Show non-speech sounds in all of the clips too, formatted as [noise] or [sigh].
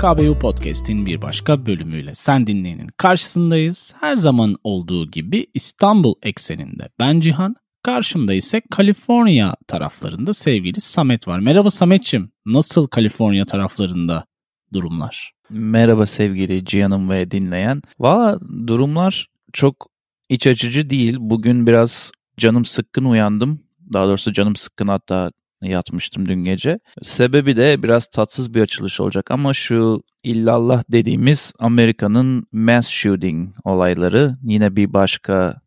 PKBU Podcast'in bir başka bölümüyle sen dinleyenin karşısındayız. Her zaman olduğu gibi İstanbul ekseninde ben Cihan, karşımda ise Kaliforniya taraflarında sevgili Samet var. Merhaba Sametçim, nasıl Kaliforniya taraflarında durumlar? Merhaba sevgili Cihan'ım ve dinleyen. Valla durumlar çok iç açıcı değil. Bugün biraz canım sıkkın uyandım. Daha doğrusu canım sıkkın hatta yatmıştım dün gece. Sebebi de biraz tatsız bir açılış olacak ama şu illallah dediğimiz Amerika'nın mass shooting olayları yine bir başka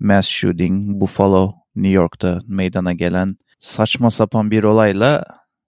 mass shooting Buffalo, New York'ta meydana gelen saçma sapan bir olayla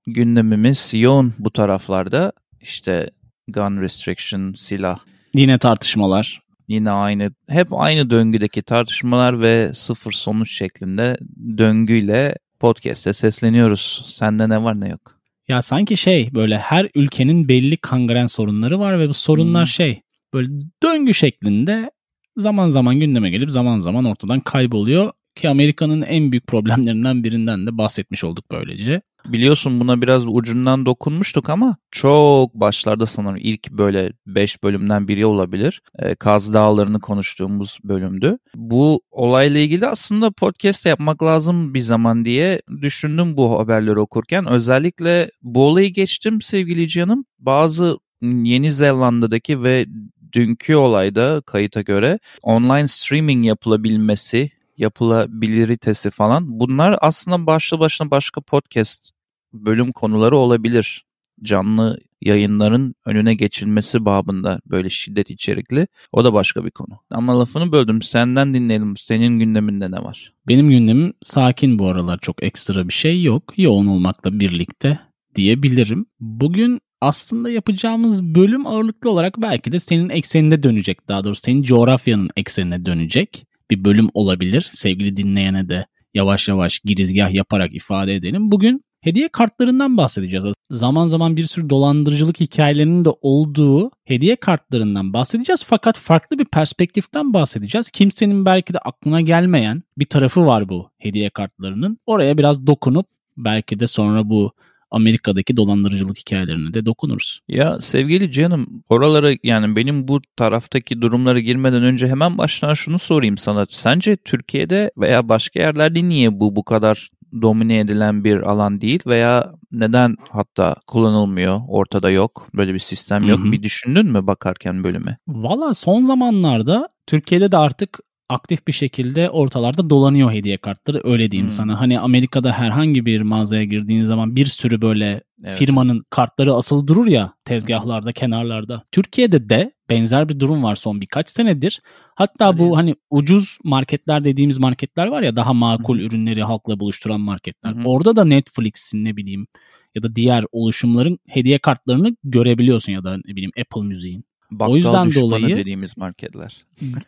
gündemimiz yoğun bu taraflarda. İşte gun restriction, silah. Yine tartışmalar. Yine aynı, hep aynı döngüdeki tartışmalar ve sıfır sonuç şeklinde döngüyle podcast'te sesleniyoruz. Sende ne var ne yok? Ya sanki şey böyle her ülkenin belli kangren sorunları var ve bu sorunlar hmm. şey böyle döngü şeklinde zaman zaman gündeme gelip zaman zaman ortadan kayboluyor ki Amerika'nın en büyük problemlerinden birinden de bahsetmiş olduk böylece. Biliyorsun buna biraz ucundan dokunmuştuk ama çok başlarda sanırım ilk böyle 5 bölümden biri olabilir. E, Kaz Dağları'nı konuştuğumuz bölümdü. Bu olayla ilgili aslında podcast yapmak lazım bir zaman diye düşündüm bu haberleri okurken. Özellikle bu olayı geçtim sevgili canım. Bazı Yeni Zelanda'daki ve dünkü olayda kayıta göre online streaming yapılabilmesi yapılabiliritesi falan bunlar aslında başlı başına başka podcast bölüm konuları olabilir. Canlı yayınların önüne geçilmesi babında böyle şiddet içerikli. O da başka bir konu. Ama lafını böldüm. Senden dinleyelim. Senin gündeminde ne var? Benim gündemim sakin bu aralar. Çok ekstra bir şey yok. Yoğun olmakla birlikte diyebilirim. Bugün aslında yapacağımız bölüm ağırlıklı olarak belki de senin eksenine dönecek. Daha doğrusu senin coğrafyanın eksenine dönecek bir bölüm olabilir. Sevgili dinleyene de yavaş yavaş girizgah yaparak ifade edelim. Bugün hediye kartlarından bahsedeceğiz. Zaman zaman bir sürü dolandırıcılık hikayelerinin de olduğu hediye kartlarından bahsedeceğiz. Fakat farklı bir perspektiften bahsedeceğiz. Kimsenin belki de aklına gelmeyen bir tarafı var bu hediye kartlarının. Oraya biraz dokunup belki de sonra bu Amerika'daki dolandırıcılık hikayelerine de dokunuruz. Ya sevgili canım oralara yani benim bu taraftaki durumlara girmeden önce hemen baştan şunu sorayım sana. Sence Türkiye'de veya başka yerlerde niye bu bu kadar domine edilen bir alan değil veya neden hatta kullanılmıyor ortada yok böyle bir sistem yok Hı-hı. bir düşündün mü bakarken bölüme? Valla son zamanlarda Türkiye'de de artık aktif bir şekilde ortalarda dolanıyor hediye kartları öyle diyeyim hmm. sana. Hani Amerika'da herhangi bir mağazaya girdiğin zaman bir sürü böyle evet. firmanın kartları asılı durur ya tezgahlarda, hmm. kenarlarda. Türkiye'de de benzer bir durum var son birkaç senedir. Hatta Öyle. bu hani ucuz marketler dediğimiz marketler var ya daha makul hmm. ürünleri halkla buluşturan marketler. Hmm. Orada da Netflix'in ne bileyim ya da diğer oluşumların hediye kartlarını görebiliyorsun ya da ne bileyim Apple Müziğin. Bakkal o yüzden dolayı dediğimiz marketler.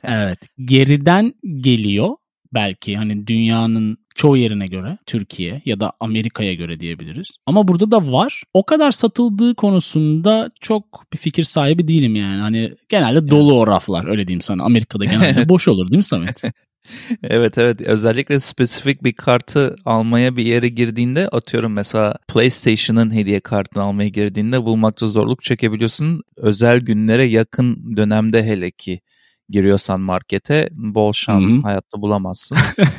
evet. Geriden geliyor belki hani dünyanın çoğu yerine göre Türkiye ya da Amerika'ya göre diyebiliriz. Ama burada da var. O kadar satıldığı konusunda çok bir fikir sahibi değilim yani. Hani genelde dolu o raflar öyle diyeyim sana. Amerika'da [laughs] genelde boş olur değil mi Samet? [laughs] evet evet özellikle spesifik bir kartı almaya bir yere girdiğinde atıyorum mesela PlayStation'ın hediye kartını almaya girdiğinde bulmakta zorluk çekebiliyorsun. Özel günlere yakın dönemde hele ki giriyorsan markete bol şans Hı-hı. hayatta bulamazsın.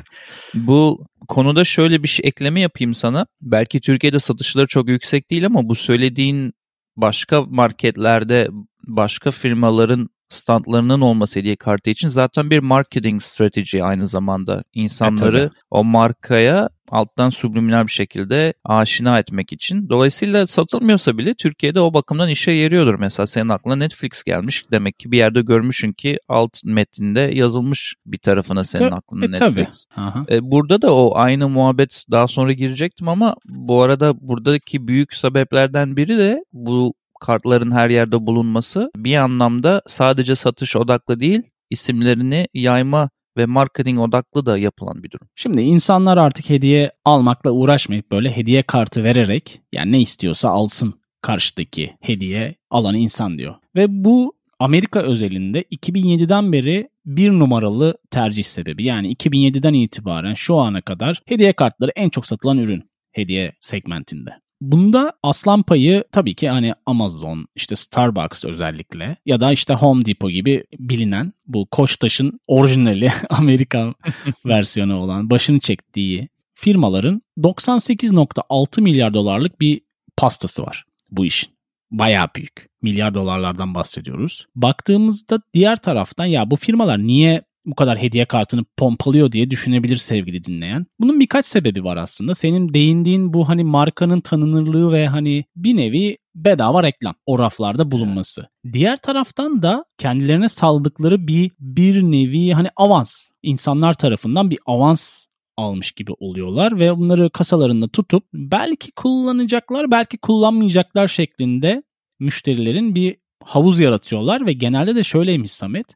[laughs] bu konuda şöyle bir şey ekleme yapayım sana. Belki Türkiye'de satışları çok yüksek değil ama bu söylediğin başka marketlerde başka firmaların standlarının olması hediye kartı için zaten bir marketing strateji aynı zamanda. insanları e, o markaya alttan subliminal bir şekilde aşina etmek için. Dolayısıyla satılmıyorsa bile Türkiye'de o bakımdan işe yarıyordur. Mesela senin aklına Netflix gelmiş. Demek ki bir yerde görmüşsün ki alt metinde yazılmış bir tarafına senin aklına e, Netflix. Tabii. E, burada da o aynı muhabbet daha sonra girecektim ama bu arada buradaki büyük sebeplerden biri de bu kartların her yerde bulunması bir anlamda sadece satış odaklı değil, isimlerini yayma ve marketing odaklı da yapılan bir durum. Şimdi insanlar artık hediye almakla uğraşmayıp böyle hediye kartı vererek yani ne istiyorsa alsın karşıdaki hediye alan insan diyor. Ve bu Amerika özelinde 2007'den beri bir numaralı tercih sebebi. Yani 2007'den itibaren şu ana kadar hediye kartları en çok satılan ürün hediye segmentinde. Bunda aslan payı tabii ki hani Amazon, işte Starbucks özellikle ya da işte Home Depot gibi bilinen bu Koçtaş'ın orijinali [laughs] Amerikan [laughs] versiyonu olan başını çektiği firmaların 98.6 milyar dolarlık bir pastası var bu işin. Bayağı büyük. Milyar dolarlardan bahsediyoruz. Baktığımızda diğer taraftan ya bu firmalar niye bu kadar hediye kartını pompalıyor diye düşünebilir sevgili dinleyen. Bunun birkaç sebebi var aslında. Senin değindiğin bu hani markanın tanınırlığı ve hani bir nevi bedava reklam o raflarda bulunması. Evet. Diğer taraftan da kendilerine saldıkları bir bir nevi hani avans. insanlar tarafından bir avans almış gibi oluyorlar ve bunları kasalarında tutup belki kullanacaklar belki kullanmayacaklar şeklinde müşterilerin bir havuz yaratıyorlar ve genelde de şöyleymiş Samet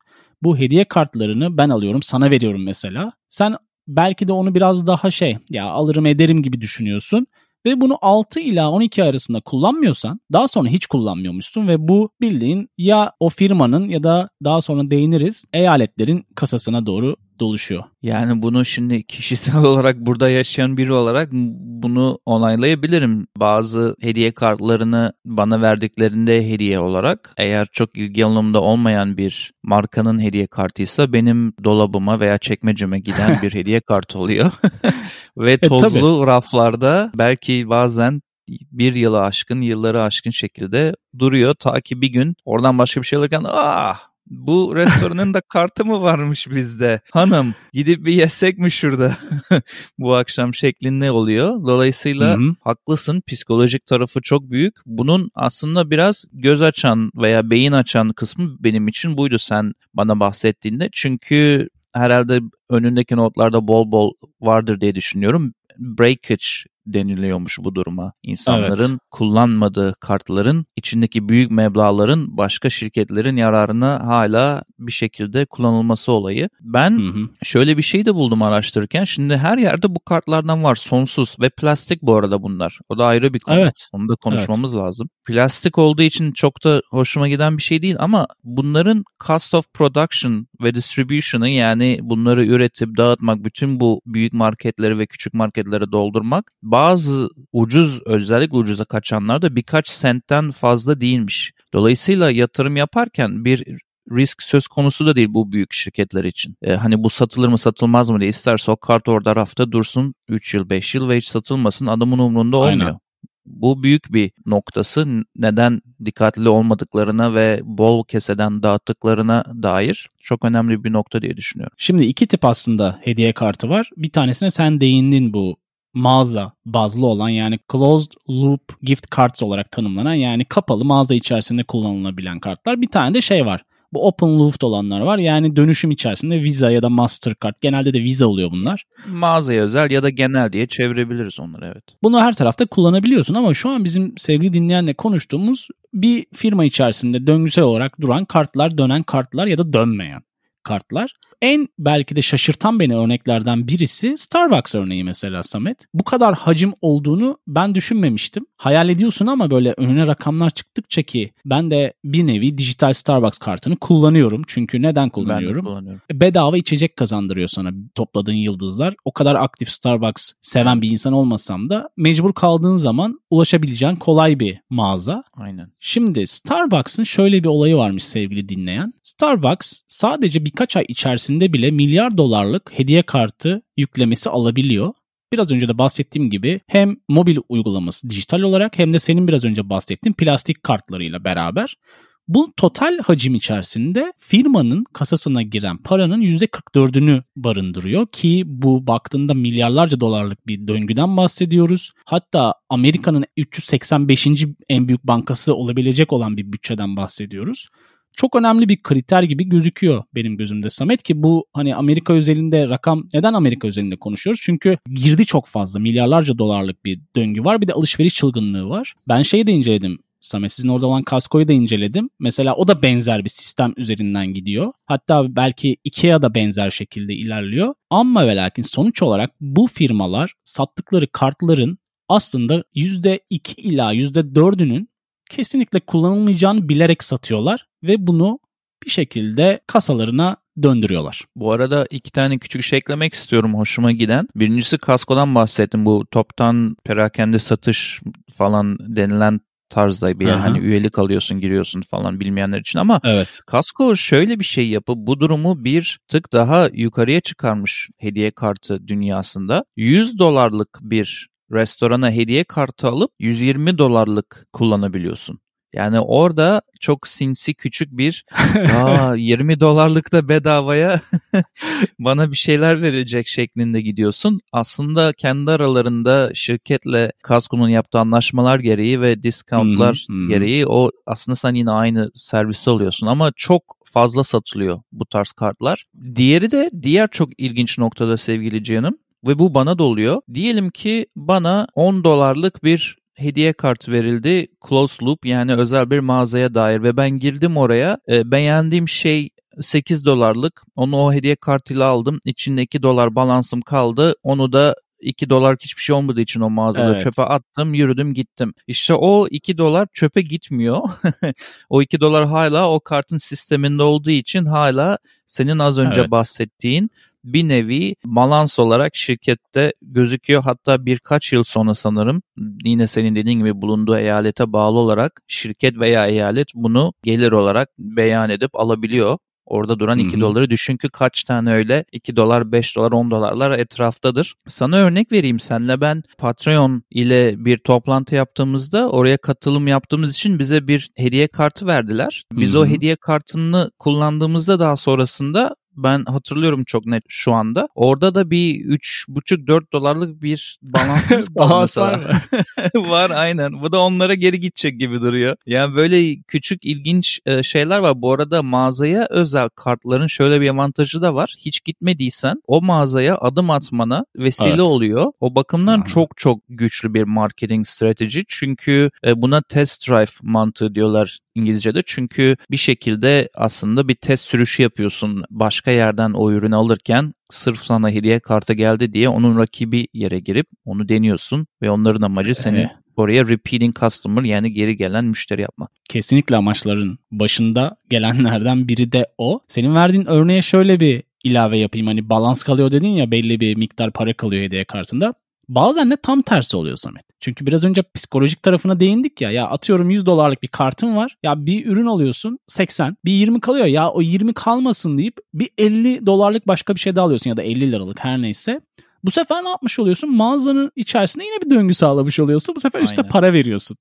bu hediye kartlarını ben alıyorum sana veriyorum mesela. Sen belki de onu biraz daha şey ya alırım ederim gibi düşünüyorsun ve bunu 6 ila 12 arasında kullanmıyorsan daha sonra hiç kullanmıyormuşsun ve bu bildiğin ya o firmanın ya da daha sonra değiniriz eyaletlerin kasasına doğru doluşuyor. Yani bunu şimdi kişisel [laughs] olarak burada yaşayan biri olarak bunu onaylayabilirim. Bazı hediye kartlarını bana verdiklerinde hediye olarak eğer çok ilgi alanımda olmayan bir markanın hediye kartıysa benim dolabıma veya çekmeceme giden bir [laughs] hediye kartı oluyor. [laughs] Ve tozlu e, raflarda belki bazen bir yılı aşkın, yılları aşkın şekilde duruyor. Ta ki bir gün oradan başka bir şey alırken ah bu restoranın da kartı mı varmış bizde? Hanım gidip bir yesek mi şurada [laughs] bu akşam şeklinde oluyor. Dolayısıyla Hı-hı. haklısın psikolojik tarafı çok büyük. Bunun aslında biraz göz açan veya beyin açan kısmı benim için buydu sen bana bahsettiğinde. Çünkü herhalde önündeki notlarda bol bol vardır diye düşünüyorum. Breakage deniliyormuş bu duruma. İnsanların evet. kullanmadığı kartların içindeki büyük meblaların başka şirketlerin yararına hala bir şekilde kullanılması olayı. Ben hı hı. şöyle bir şey de buldum araştırırken. Şimdi her yerde bu kartlardan var sonsuz ve plastik bu arada bunlar. O da ayrı bir konu. Evet. Onu da konuşmamız evet. lazım. Plastik olduğu için çok da hoşuma giden bir şey değil ama bunların cost of production ve distribution'ı yani bunları üretip dağıtmak, bütün bu büyük marketleri ve küçük marketlere doldurmak bazı ucuz özellikle ucuza kaçanlar da birkaç sentten fazla değilmiş. Dolayısıyla yatırım yaparken bir risk söz konusu da değil bu büyük şirketler için. Ee, hani bu satılır mı satılmaz mı diye isterse o kart orada rafta dursun 3 yıl 5 yıl ve hiç satılmasın adamın umrunda olmuyor. Aynen. Bu büyük bir noktası neden dikkatli olmadıklarına ve bol keseden dağıttıklarına dair çok önemli bir nokta diye düşünüyorum. Şimdi iki tip aslında hediye kartı var. Bir tanesine sen değindin bu mağaza bazlı olan yani closed loop gift cards olarak tanımlanan yani kapalı mağaza içerisinde kullanılabilen kartlar. Bir tane de şey var. Bu open loop olanlar var. Yani dönüşüm içerisinde Visa ya da Mastercard. Genelde de Visa oluyor bunlar. Mağazaya özel ya da genel diye çevirebiliriz onları evet. Bunu her tarafta kullanabiliyorsun ama şu an bizim sevgili dinleyenle konuştuğumuz bir firma içerisinde döngüsel olarak duran kartlar, dönen kartlar ya da dönmeyen kartlar. En belki de şaşırtan beni örneklerden birisi Starbucks örneği mesela Samet. Bu kadar hacim olduğunu ben düşünmemiştim. Hayal ediyorsun ama böyle önüne rakamlar çıktıkça ki ben de bir nevi dijital Starbucks kartını kullanıyorum. Çünkü neden kullanıyorum? Ben kullanıyorum. Bedava içecek kazandırıyor sana topladığın yıldızlar. O kadar aktif Starbucks seven bir insan olmasam da mecbur kaldığın zaman ulaşabileceğin kolay bir mağaza. Aynen. Şimdi Starbucks'ın şöyle bir olayı varmış sevgili dinleyen. Starbucks sadece birkaç ay içerisinde içerisinde bile milyar dolarlık hediye kartı yüklemesi alabiliyor. Biraz önce de bahsettiğim gibi hem mobil uygulaması dijital olarak hem de senin biraz önce bahsettiğin plastik kartlarıyla beraber bu total hacim içerisinde firmanın kasasına giren paranın %44'ünü barındırıyor ki bu baktığında milyarlarca dolarlık bir döngüden bahsediyoruz. Hatta Amerika'nın 385. en büyük bankası olabilecek olan bir bütçeden bahsediyoruz çok önemli bir kriter gibi gözüküyor benim gözümde Samet ki bu hani Amerika özelinde rakam neden Amerika özelinde konuşuyoruz? Çünkü girdi çok fazla milyarlarca dolarlık bir döngü var bir de alışveriş çılgınlığı var. Ben şeyi de inceledim Samet sizin orada olan kaskoyu da inceledim. Mesela o da benzer bir sistem üzerinden gidiyor. Hatta belki Ikea da benzer şekilde ilerliyor. Ama ve lakin sonuç olarak bu firmalar sattıkları kartların aslında %2 ila %4'ünün kesinlikle kullanılmayacağını bilerek satıyorlar ve bunu bir şekilde kasalarına döndürüyorlar. Bu arada iki tane küçük şey eklemek istiyorum hoşuma giden. Birincisi kaskodan bahsettim. Bu toptan perakende satış falan denilen tarzda bir yer. Hani üyelik alıyorsun giriyorsun falan bilmeyenler için ama Evet. Kasko şöyle bir şey yapıp bu durumu bir tık daha yukarıya çıkarmış hediye kartı dünyasında. 100 dolarlık bir restorana hediye kartı alıp 120 dolarlık kullanabiliyorsun. Yani orada çok sinsi küçük bir [laughs] Aa, 20 dolarlık da bedavaya [laughs] bana bir şeyler verilecek şeklinde gidiyorsun. Aslında kendi aralarında şirketle Kasko'nun yaptığı anlaşmalar gereği ve discountlar hı, hı. gereği o aslında sen yine aynı servisi alıyorsun ama çok fazla satılıyor bu tarz kartlar. Diğeri de diğer çok ilginç noktada sevgili canım ve bu bana da oluyor. Diyelim ki bana 10 dolarlık bir hediye kartı verildi. Close loop yani özel bir mağazaya dair ve ben girdim oraya. E, beğendiğim şey 8 dolarlık. Onu o hediye kartıyla aldım. İçinde 2 dolar balansım kaldı. Onu da 2 dolar hiçbir şey olmadığı için o mağazada Evet. çöpe attım yürüdüm gittim. İşte o 2 dolar çöpe gitmiyor. [laughs] o 2 dolar hala o kartın sisteminde olduğu için hala senin az önce Evet. bahsettiğin bir nevi balans olarak şirkette gözüküyor. Hatta birkaç yıl sonra sanırım yine senin dediğin gibi bulunduğu eyalete bağlı olarak şirket veya eyalet bunu gelir olarak beyan edip alabiliyor. Orada duran Hı 2 hı. doları düşün ki kaç tane öyle 2 dolar, 5 dolar, 10 dolarlar etraftadır. Sana örnek vereyim senle ben Patreon ile bir toplantı yaptığımızda oraya katılım yaptığımız için bize bir hediye kartı verdiler. Biz Hı o hediye kartını kullandığımızda daha sonrasında ben hatırlıyorum çok net şu anda. Orada da bir 3,5-4 dolarlık bir balansımız [laughs] Balans var mı? [laughs] var aynen. Bu da onlara geri gidecek gibi duruyor. Yani böyle küçük ilginç e, şeyler var. Bu arada mağazaya özel kartların şöyle bir avantajı da var. Hiç gitmediysen o mağazaya adım atmana vesile Evet. oluyor. O bakımdan Aha. çok çok güçlü bir marketing strateji. Çünkü e, buna test drive mantığı diyorlar İngilizce'de. Çünkü bir şekilde aslında bir test sürüşü yapıyorsun. Başka yerden o ürünü alırken sırf sana hediye kartı geldi diye onun rakibi yere girip onu deniyorsun ve onların amacı seni oraya repeating customer yani geri gelen müşteri yapmak. kesinlikle amaçların başında gelenlerden biri de o. Senin verdiğin örneğe şöyle bir ilave yapayım. Hani balans kalıyor dedin ya belli bir miktar para kalıyor hediye kartında. Bazen de tam tersi oluyor Samet. Çünkü biraz önce psikolojik tarafına değindik ya. Ya atıyorum 100 dolarlık bir kartın var. Ya bir ürün alıyorsun 80. Bir 20 kalıyor. Ya o 20 kalmasın deyip bir 50 dolarlık başka bir şey daha alıyorsun ya da 50 liralık her neyse. Bu sefer ne yapmış oluyorsun? Mağazanın içerisinde yine bir döngü sağlamış oluyorsun. Bu sefer Aynen. para veriyorsun.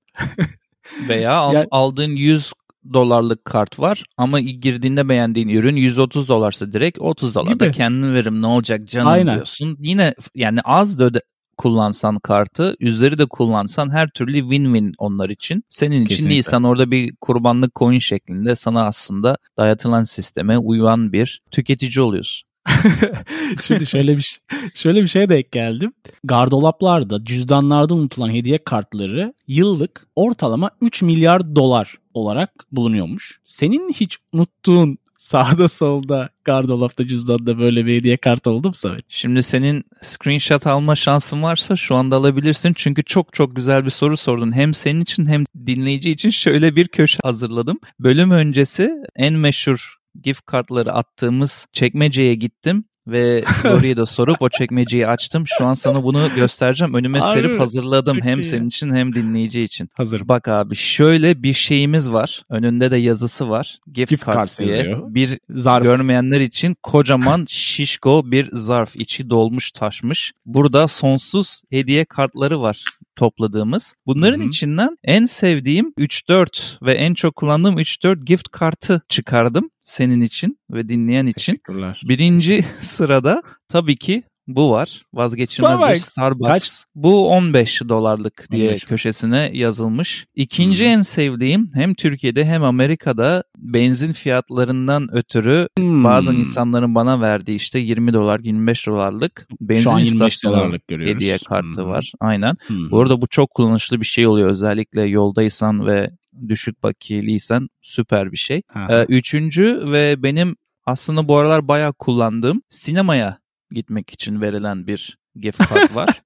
[laughs] Veya al- Yani- aldığın 100 dolarlık kart var ama girdiğinde beğendiğin ürün 130 dolarsa direkt 30 dolar da kendin verim ne olacak canım Aynen. diyorsun. Yine yani az da öde kullansan kartı, üzeri de kullansan her türlü win-win onlar için. Senin için Kesinlikle. değil. Sen orada bir kurbanlık coin şeklinde sana aslında dayatılan sisteme uyan bir tüketici oluyorsun. [laughs] Şimdi şöyle bir şöyle bir şeye denk geldim. Gardolaplarda, cüzdanlarda unutulan hediye kartları yıllık ortalama 3 milyar dolar olarak bulunuyormuş. Senin hiç unuttuğun sağda solda gardolapta cüzdanda böyle bir hediye kartı oldu mu Samet? Şimdi senin screenshot alma şansın varsa şu anda alabilirsin. Çünkü çok çok güzel bir soru sordun. Hem senin için hem dinleyici için şöyle bir köşe hazırladım. Bölüm öncesi en meşhur gift kartları attığımız çekmeceye gittim ve Lori'ye de sorup o çekmeceyi açtım. Şu an sana bunu göstereceğim. Önüme serip hazırladım. Hem iyi. senin için hem dinleyici için. Hazır. Bak abi şöyle bir şeyimiz var. Önünde de yazısı var. Gift, Gift cards diye. yazıyor. Bir Zarf. Görmeyenler için kocaman şişko bir zarf içi dolmuş taşmış. Burada sonsuz hediye kartları var topladığımız. Bunların Hı hı. içinden en sevdiğim 3-4 ve en çok kullandığım 3-4 gift kartı çıkardım senin için ve dinleyen için. Birinci [laughs] sırada tabii ki bu var. Vazgeçilmez bir Starbucks. Starbucks. Kaç? Bu 15 dolarlık diye 15 mi? köşesine yazılmış. İkinci Hı. en sevdiğim hem Türkiye'de hem Amerika'da benzin fiyatlarından ötürü Hmm. bazen insanların bana verdiği işte 20 dolar 25 dolarlık benzin Şu an 25 istasyonu hediye kartı Hmm. var. Aynen. Hmm. Bu arada bu çok kullanışlı bir şey oluyor. Özellikle yoldaysan ve düşük bakiyeliysen süper bir şey. Ha. Ee, üçüncü ve benim aslında bu aralar bayağı kullandığım sinemaya gitmek için verilen bir gift kart [laughs] var.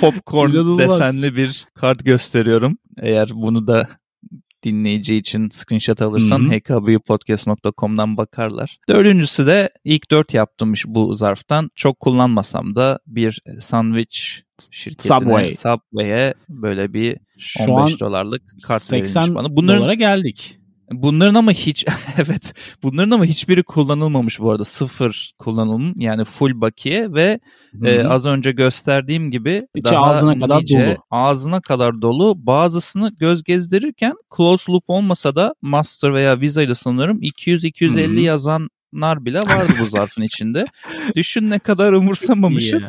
Popcorn İnanılmaz. desenli bir kart gösteriyorum. Eğer bunu da dinleyici için screenshot alırsan hkbpodcast.com'dan bakarlar. Dördüncüsü de ilk dört yaptım bu zarftan. Çok kullanmasam da bir sandwich şirketine Subway. Subway'e böyle bir Şu 15 an dolarlık kart 80 verilmiş bana. Bunların dolara geldik. Bunların ama hiç [laughs] evet bunların ama hiçbiri kullanılmamış bu arada sıfır kullanılım yani full bakiye ve e, Hı az önce gösterdiğim gibi İçi daha ağzına kadar nice, dolu. ağzına kadar dolu bazısını göz gezdirirken close loop olmasa da master veya visa ile sanırım 200-250 Hı hı. yazanlar bile vardı bu zarfın içinde. [laughs] Düşün ne kadar umursamamışız.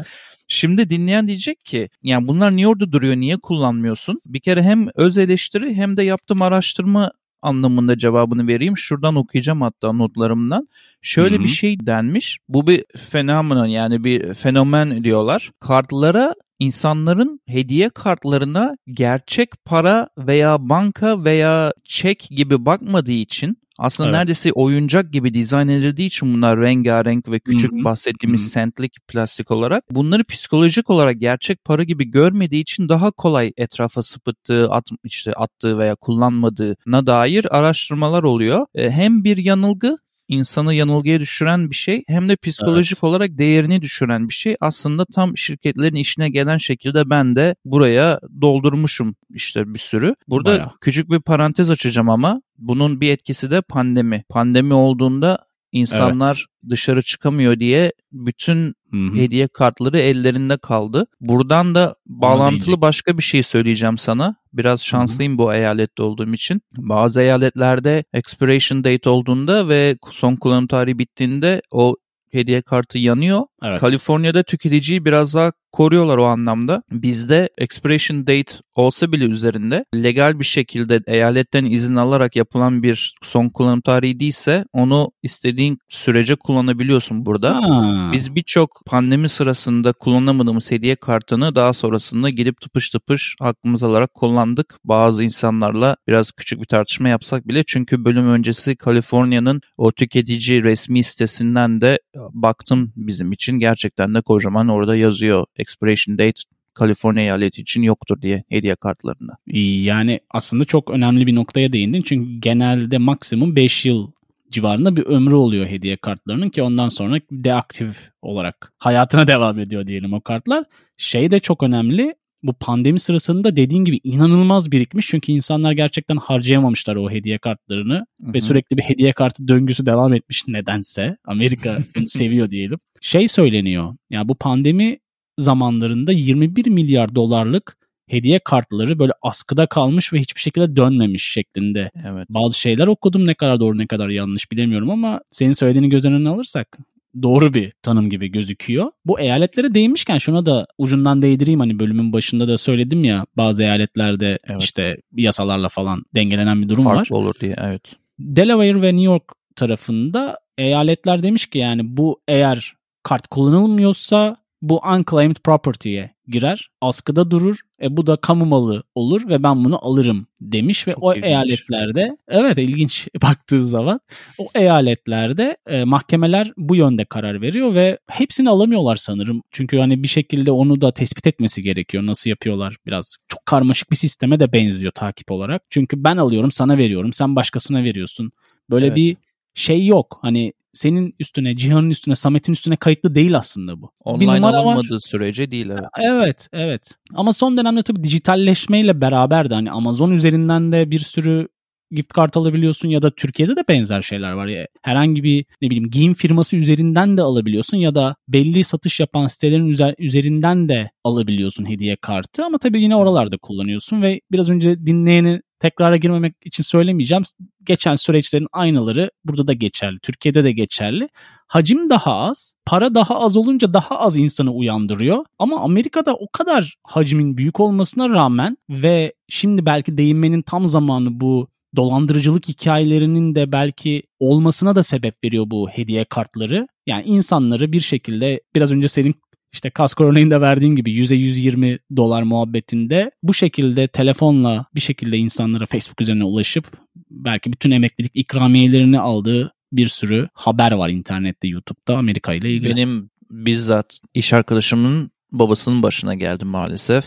Şimdi dinleyen diyecek ki yani bunlar niye orada duruyor niye kullanmıyorsun? Bir kere hem öz eleştiri hem de yaptığım araştırma anlamında cevabını vereyim. Şuradan okuyacağım hatta notlarımdan. Şöyle Hı hı. bir şey denmiş. Bu bir fenomen yani bir fenomen diyorlar. Kartlara insanların hediye kartlarına gerçek para veya banka veya çek gibi bakmadığı için aslında Evet. neredeyse oyuncak gibi dizayn edildiği için bunlar rengarenk ve küçük Hı hı. bahsettiğimiz Hı hı. sentlik plastik olarak bunları psikolojik olarak gerçek para gibi görmediği için daha kolay etrafa sıpıttığı, at, işte attığı veya kullanmadığına dair araştırmalar oluyor. Hem bir yanılgı insanı yanılgıya düşüren bir şey hem de psikolojik Evet. olarak değerini düşüren bir şey. Aslında tam şirketlerin işine gelen şekilde ben de buraya doldurmuşum işte bir sürü. Burada Bayağı. küçük bir parantez açacağım ama bunun bir etkisi de pandemi. Pandemi olduğunda insanlar dışarı çıkamıyor diye bütün Hı hı. hediye kartları ellerinde kaldı. Buradan da bağlantılı başka bir şey söyleyeceğim sana. Biraz şanslıyım bu eyalette olduğum için. Bazı eyaletlerde expiration date olduğunda ve son kullanım tarihi bittiğinde o hediye kartı yanıyor. Evet. Kaliforniya'da tüketiciyi biraz daha koruyorlar o anlamda. Bizde expiration date olsa bile üzerinde legal bir şekilde eyaletten izin alarak yapılan bir son kullanım tarihi değilse onu istediğin sürece kullanabiliyorsun burada. Ha. Biz birçok pandemi sırasında kullanamadığımız hediye kartını daha sonrasında gidip tıpış tıpış hakkımız alarak kullandık. Bazı insanlarla biraz küçük bir tartışma yapsak bile çünkü bölüm öncesi Kaliforniya'nın o tüketici resmi sitesinden de baktım bizim için gerçekten de kocaman orada yazıyor expiration date Kaliforniya eyaleti için yoktur diye hediye kartlarında. Yani aslında çok önemli bir noktaya değindin. Çünkü genelde maksimum 5 yıl civarında bir ömrü oluyor hediye kartlarının ki ondan sonra deaktif olarak hayatına [laughs] devam ediyor diyelim o kartlar. Şey de çok önemli. Bu pandemi sırasında dediğin gibi inanılmaz birikmiş. Çünkü insanlar gerçekten harcayamamışlar o hediye kartlarını. Ve sürekli bir hediye kartı döngüsü devam etmiş nedense. Amerika [laughs] bunu seviyor diyelim. Şey söyleniyor. Ya bu pandemi zamanlarında 21 milyar dolarlık hediye kartları böyle askıda kalmış ve hiçbir şekilde dönmemiş şeklinde. Evet. Bazı şeyler okudum ne kadar doğru ne kadar yanlış bilemiyorum ama senin söylediğini göz önüne alırsak doğru bir tanım gibi gözüküyor. Bu eyaletlere değinmişken şuna da ucundan değdireyim hani bölümün başında da söyledim ya bazı eyaletlerde Evet. işte yasalarla falan dengelenen bir durum var. Farklı olur diye evet. Delaware ve New York tarafında eyaletler demiş ki yani bu eğer kart kullanılmıyorsa bu unclaimed property'ye girer. Askıda durur. E bu da kamu malı olur ve ben bunu alırım demiş ve Çok o ilginç. eyaletlerde evet ilginç [laughs] baktığı zaman o eyaletlerde e, mahkemeler bu yönde karar veriyor ve hepsini alamıyorlar sanırım. Çünkü hani bir şekilde onu da tespit etmesi gerekiyor. Nasıl yapıyorlar? Biraz çok karmaşık bir sisteme de benziyor takip olarak. Çünkü ben alıyorum, sana veriyorum, sen başkasına veriyorsun. Böyle Evet. bir şey yok. Hani senin üstüne, Cihan'ın üstüne, Samet'in üstüne kayıtlı değil aslında bu. Online numara var. alınmadığı sürece değil evet. Evet, evet. Ama son dönemde tabii dijitalleşmeyle beraber de hani Amazon üzerinden de bir sürü gift kart alabiliyorsun ya da Türkiye'de de benzer şeyler var. ya herhangi bir ne bileyim giyim firması üzerinden de alabiliyorsun ya da belli satış yapan sitelerin üzer- üzerinden de alabiliyorsun hediye kartı ama tabii yine oralarda kullanıyorsun ve biraz önce dinleyeni tekrara girmemek için söylemeyeceğim. Geçen süreçlerin aynaları burada da geçerli. Türkiye'de de geçerli. Hacim daha az, para daha az olunca daha az insanı uyandırıyor. Ama Amerika'da o kadar hacmin büyük olmasına rağmen ve şimdi belki değinmenin tam zamanı bu dolandırıcılık hikayelerinin de belki olmasına da sebep veriyor bu hediye kartları. Yani insanları bir şekilde biraz önce senin işte kasko örneğinde verdiğin gibi 100'e 120 dolar muhabbetinde bu şekilde telefonla bir şekilde insanlara Facebook üzerine ulaşıp belki bütün emeklilik ikramiyelerini aldığı bir sürü haber var internette, YouTube'da Amerika ile ilgili. Benim bizzat iş arkadaşımın babasının başına geldi maalesef.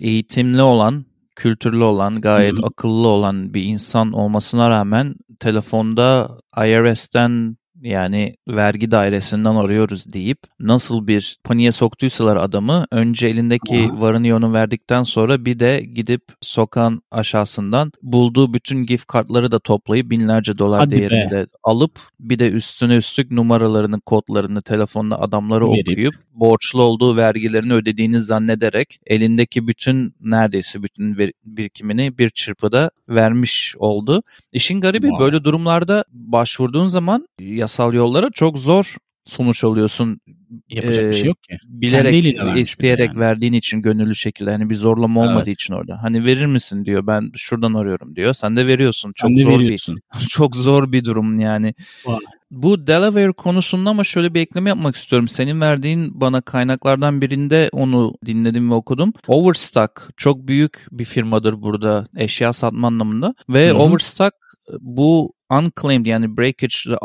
Eğitimli olan kültürlü olan, gayet Hı hı. akıllı olan bir insan olmasına rağmen telefonda IRS'ten yani vergi dairesinden arıyoruz deyip nasıl bir paniğe soktuysalar adamı önce elindeki varını yoğunu verdikten sonra bir de gidip sokağın aşağısından bulduğu bütün gift kartları da toplayıp binlerce dolar Hadi be. değerinde alıp bir de üstüne üstlük numaralarını kodlarını telefonla adamlara Verip. okuyup borçlu olduğu vergilerini ödediğini zannederek elindeki bütün neredeyse bütün birikimini bir çırpıda vermiş oldu. İşin garibi Vay. böyle durumlarda başvurduğun zaman yasal yollara çok zor sonuç alıyorsun. Yapacak bir Ee, şey yok ki. Bilerek, bir isteyerek yani. verdiğin için gönüllü şekilde. Hani bir zorlama olmadığı Evet. için orada. Hani verir misin diyor. Ben şuradan arıyorum diyor. Sen de veriyorsun. Çok Sen de zor bir veriyorsun. [laughs] çok zor bir durum yani. Vay. Bu Delaware konusunda ama şöyle bir ekleme yapmak istiyorum. Senin verdiğin bana kaynaklardan birinde onu dinledim ve okudum. Overstock çok büyük bir firmadır burada eşya satma anlamında. Ve Hı hı. Overstock bu unclaimed yani breakage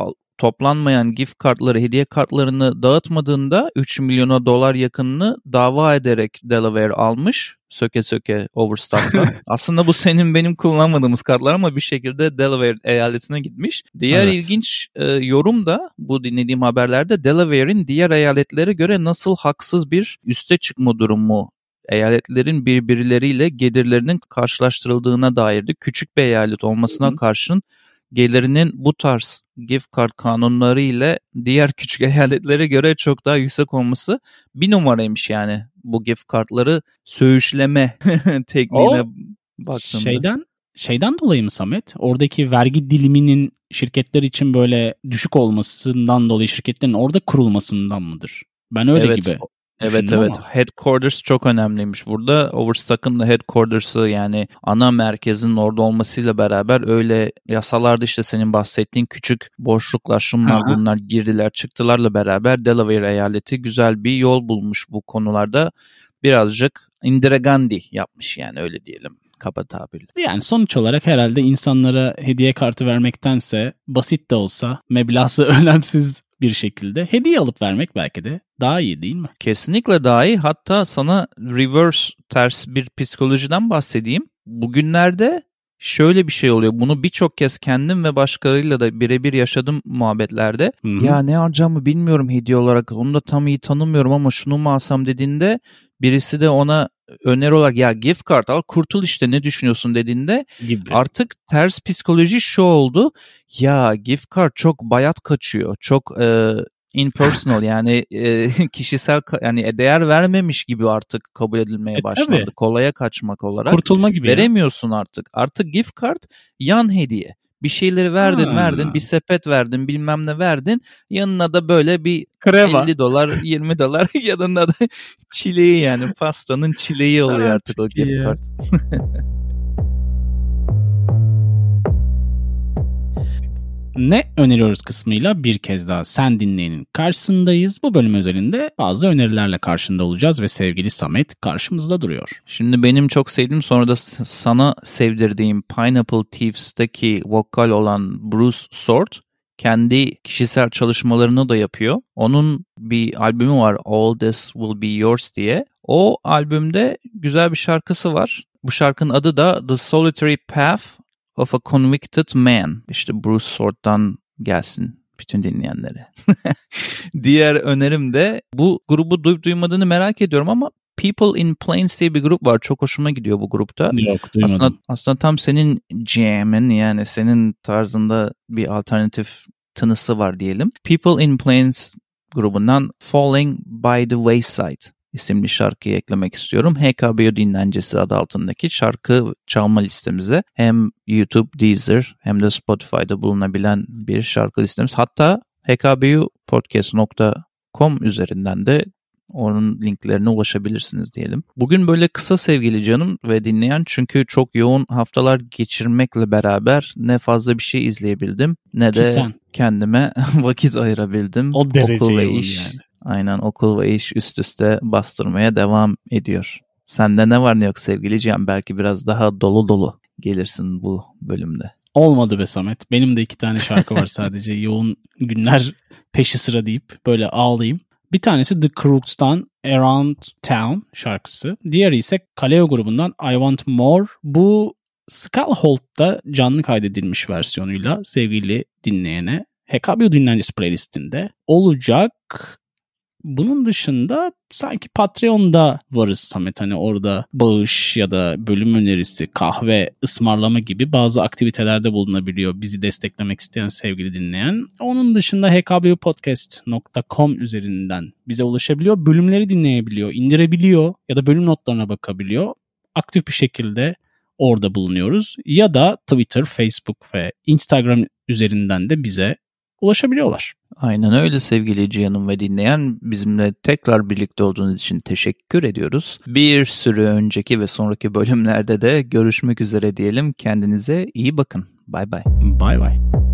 toplanmayan gift kartları, hediye kartlarını dağıtmadığında 3 milyona dolar yakınını dava ederek Delaware almış. Söke söke Overstock'tan. [laughs] Aslında bu senin benim kullanmadığımız kartlar ama bir şekilde Delaware eyaletine gitmiş. Diğer Evet. ilginç e, yorum da bu dinlediğim haberlerde Delaware'in diğer eyaletlere göre nasıl haksız bir üste çıkma durumu eyaletlerin birbirleriyle gelirlerinin karşılaştırıldığına dairdi. Küçük bir eyalet olmasına Hı hı. karşın gelirinin bu tarz gift card kanunları ile diğer küçük [laughs] eyaletlere göre çok daha yüksek olması bir numaraymış yani. Bu gift kartları söğüşleme [laughs] tekniğine baktığımda. Şeyden şeyden dolayı mı Samet? Oradaki vergi diliminin şirketler için böyle düşük olmasından dolayı şirketlerin orada kurulmasından mıdır? Ben öyle Evet, gibi. Evet evet. ama. Headquarters çok önemliymiş burada. Overstock'ın da headquarters'ı yani ana merkezin orada olmasıyla beraber öyle yasalarda işte senin bahsettiğin küçük boşluklar şunlar Aha. bunlar girdiler çıktılarla beraber Delaware eyaleti güzel bir yol bulmuş bu konularda. Birazcık Indira Gandhi yapmış yani öyle diyelim kaba tabirle. Yani sonuç olarak herhalde insanlara hediye kartı vermektense basit de olsa meblası [laughs] önemsiz bir şekilde hediye alıp vermek belki de daha iyi değil mi? Kesinlikle daha iyi. Hatta sana reverse ters bir psikolojiden bahsedeyim. Bugünlerde şöyle bir şey oluyor. Bunu birçok kez kendim ve başkalarıyla da birebir yaşadım muhabbetlerde. Hı hı. Ya ne alacağımı bilmiyorum hediye olarak. Onu da tam iyi tanımıyorum ama şunu mu alsam dediğinde birisi de ona öneri olarak ya gift card al kurtul işte ne düşünüyorsun dediğinde gibi. artık ters psikoloji şu oldu. Ya gift card çok bayat kaçıyor. Çok e, impersonal yani e, [laughs] kişisel yani değer vermemiş gibi artık kabul edilmeye E, başlandı. tabii. Kolaya kaçmak olarak. Kurtulma gibi ya. Veremiyorsun artık. Artık gift card yan hediye. Bir şeyleri verdin Ha. verdin bir sepet verdin bilmem ne verdin yanına da böyle bir Kreva. 50 dolar [laughs] 20 dolar [laughs] yanında da çileği yani pastanın çileği oluyor Ha, artık o gift ya. card. Ne öneriyoruz kısmıyla bir kez daha sen dinleyenin karşısındayız. Bu bölüm özelinde bazı önerilerle karşında olacağız ve sevgili Samet karşımızda duruyor. Şimdi benim çok sevdiğim sonra da sana sevdirdiğim Pineapple Thieves'teki vokal olan Bruce Sort kendi kişisel çalışmalarını da yapıyor. Onun bir albümü var All This Will Be Yours diye. O albümde güzel bir şarkısı var. Bu şarkının adı da The Solitary Path of a Convicted Man. İşte Bruce Sort'tan gelsin bütün dinleyenlere. [laughs] Diğer önerim de bu grubu duyup duymadığını merak ediyorum ama People in Plains diye bir grup var. Çok hoşuma gidiyor bu grupta. Yok duymadım. Aslında, aslında tam senin jam'in yani senin tarzında bir alternatif tınısı var diyelim. People in Plains grubundan Falling by the Wayside isimli şarkıyı eklemek istiyorum. HKBO dinlencesi adı altındaki şarkı çalma listemize hem YouTube, Deezer hem de Spotify'da bulunabilen bir şarkı listemiz. Hatta hkbupodcast.com üzerinden de onun linklerine ulaşabilirsiniz diyelim. Bugün böyle kısa sevgili canım ve dinleyen çünkü çok yoğun haftalar geçirmekle beraber ne fazla bir şey izleyebildim ne de sen. kendime [laughs] vakit ayırabildim. O derece Okul ve iş. yani. Aynen okul ve iş üst üste bastırmaya devam ediyor. Sende ne var ne yok sevgili Cihan? Belki biraz daha dolu dolu gelirsin bu bölümde. Olmadı be Samet. Benim de iki tane şarkı var [laughs] sadece. Yoğun günler peşi sıra deyip böyle ağlayayım. Bir tanesi The Crooks'tan Around Town şarkısı. Diğeri ise Kaleo grubundan I Want More. Bu Skullholt'ta canlı kaydedilmiş versiyonuyla sevgili dinleyene HKBU dinlencesi playlistinde olacak. Bunun dışında sanki Patreon'da varız Samet. Hani orada bağış ya da bölüm önerisi, kahve, ısmarlama gibi bazı aktivitelerde bulunabiliyor bizi desteklemek isteyen sevgili dinleyen. Onun dışında hkbupodcast.com üzerinden bize ulaşabiliyor. Bölümleri dinleyebiliyor, indirebiliyor ya da bölüm notlarına bakabiliyor. Aktif bir şekilde orada bulunuyoruz. Ya da Twitter, Facebook ve Instagram üzerinden de bize ulaşabiliyorlar. Aynen öyle sevgili Cihan'ım ve dinleyen bizimle tekrar birlikte olduğunuz için teşekkür ediyoruz. Bir sürü önceki ve sonraki bölümlerde de görüşmek üzere diyelim. Kendinize iyi bakın. Bay bay. Bay bay.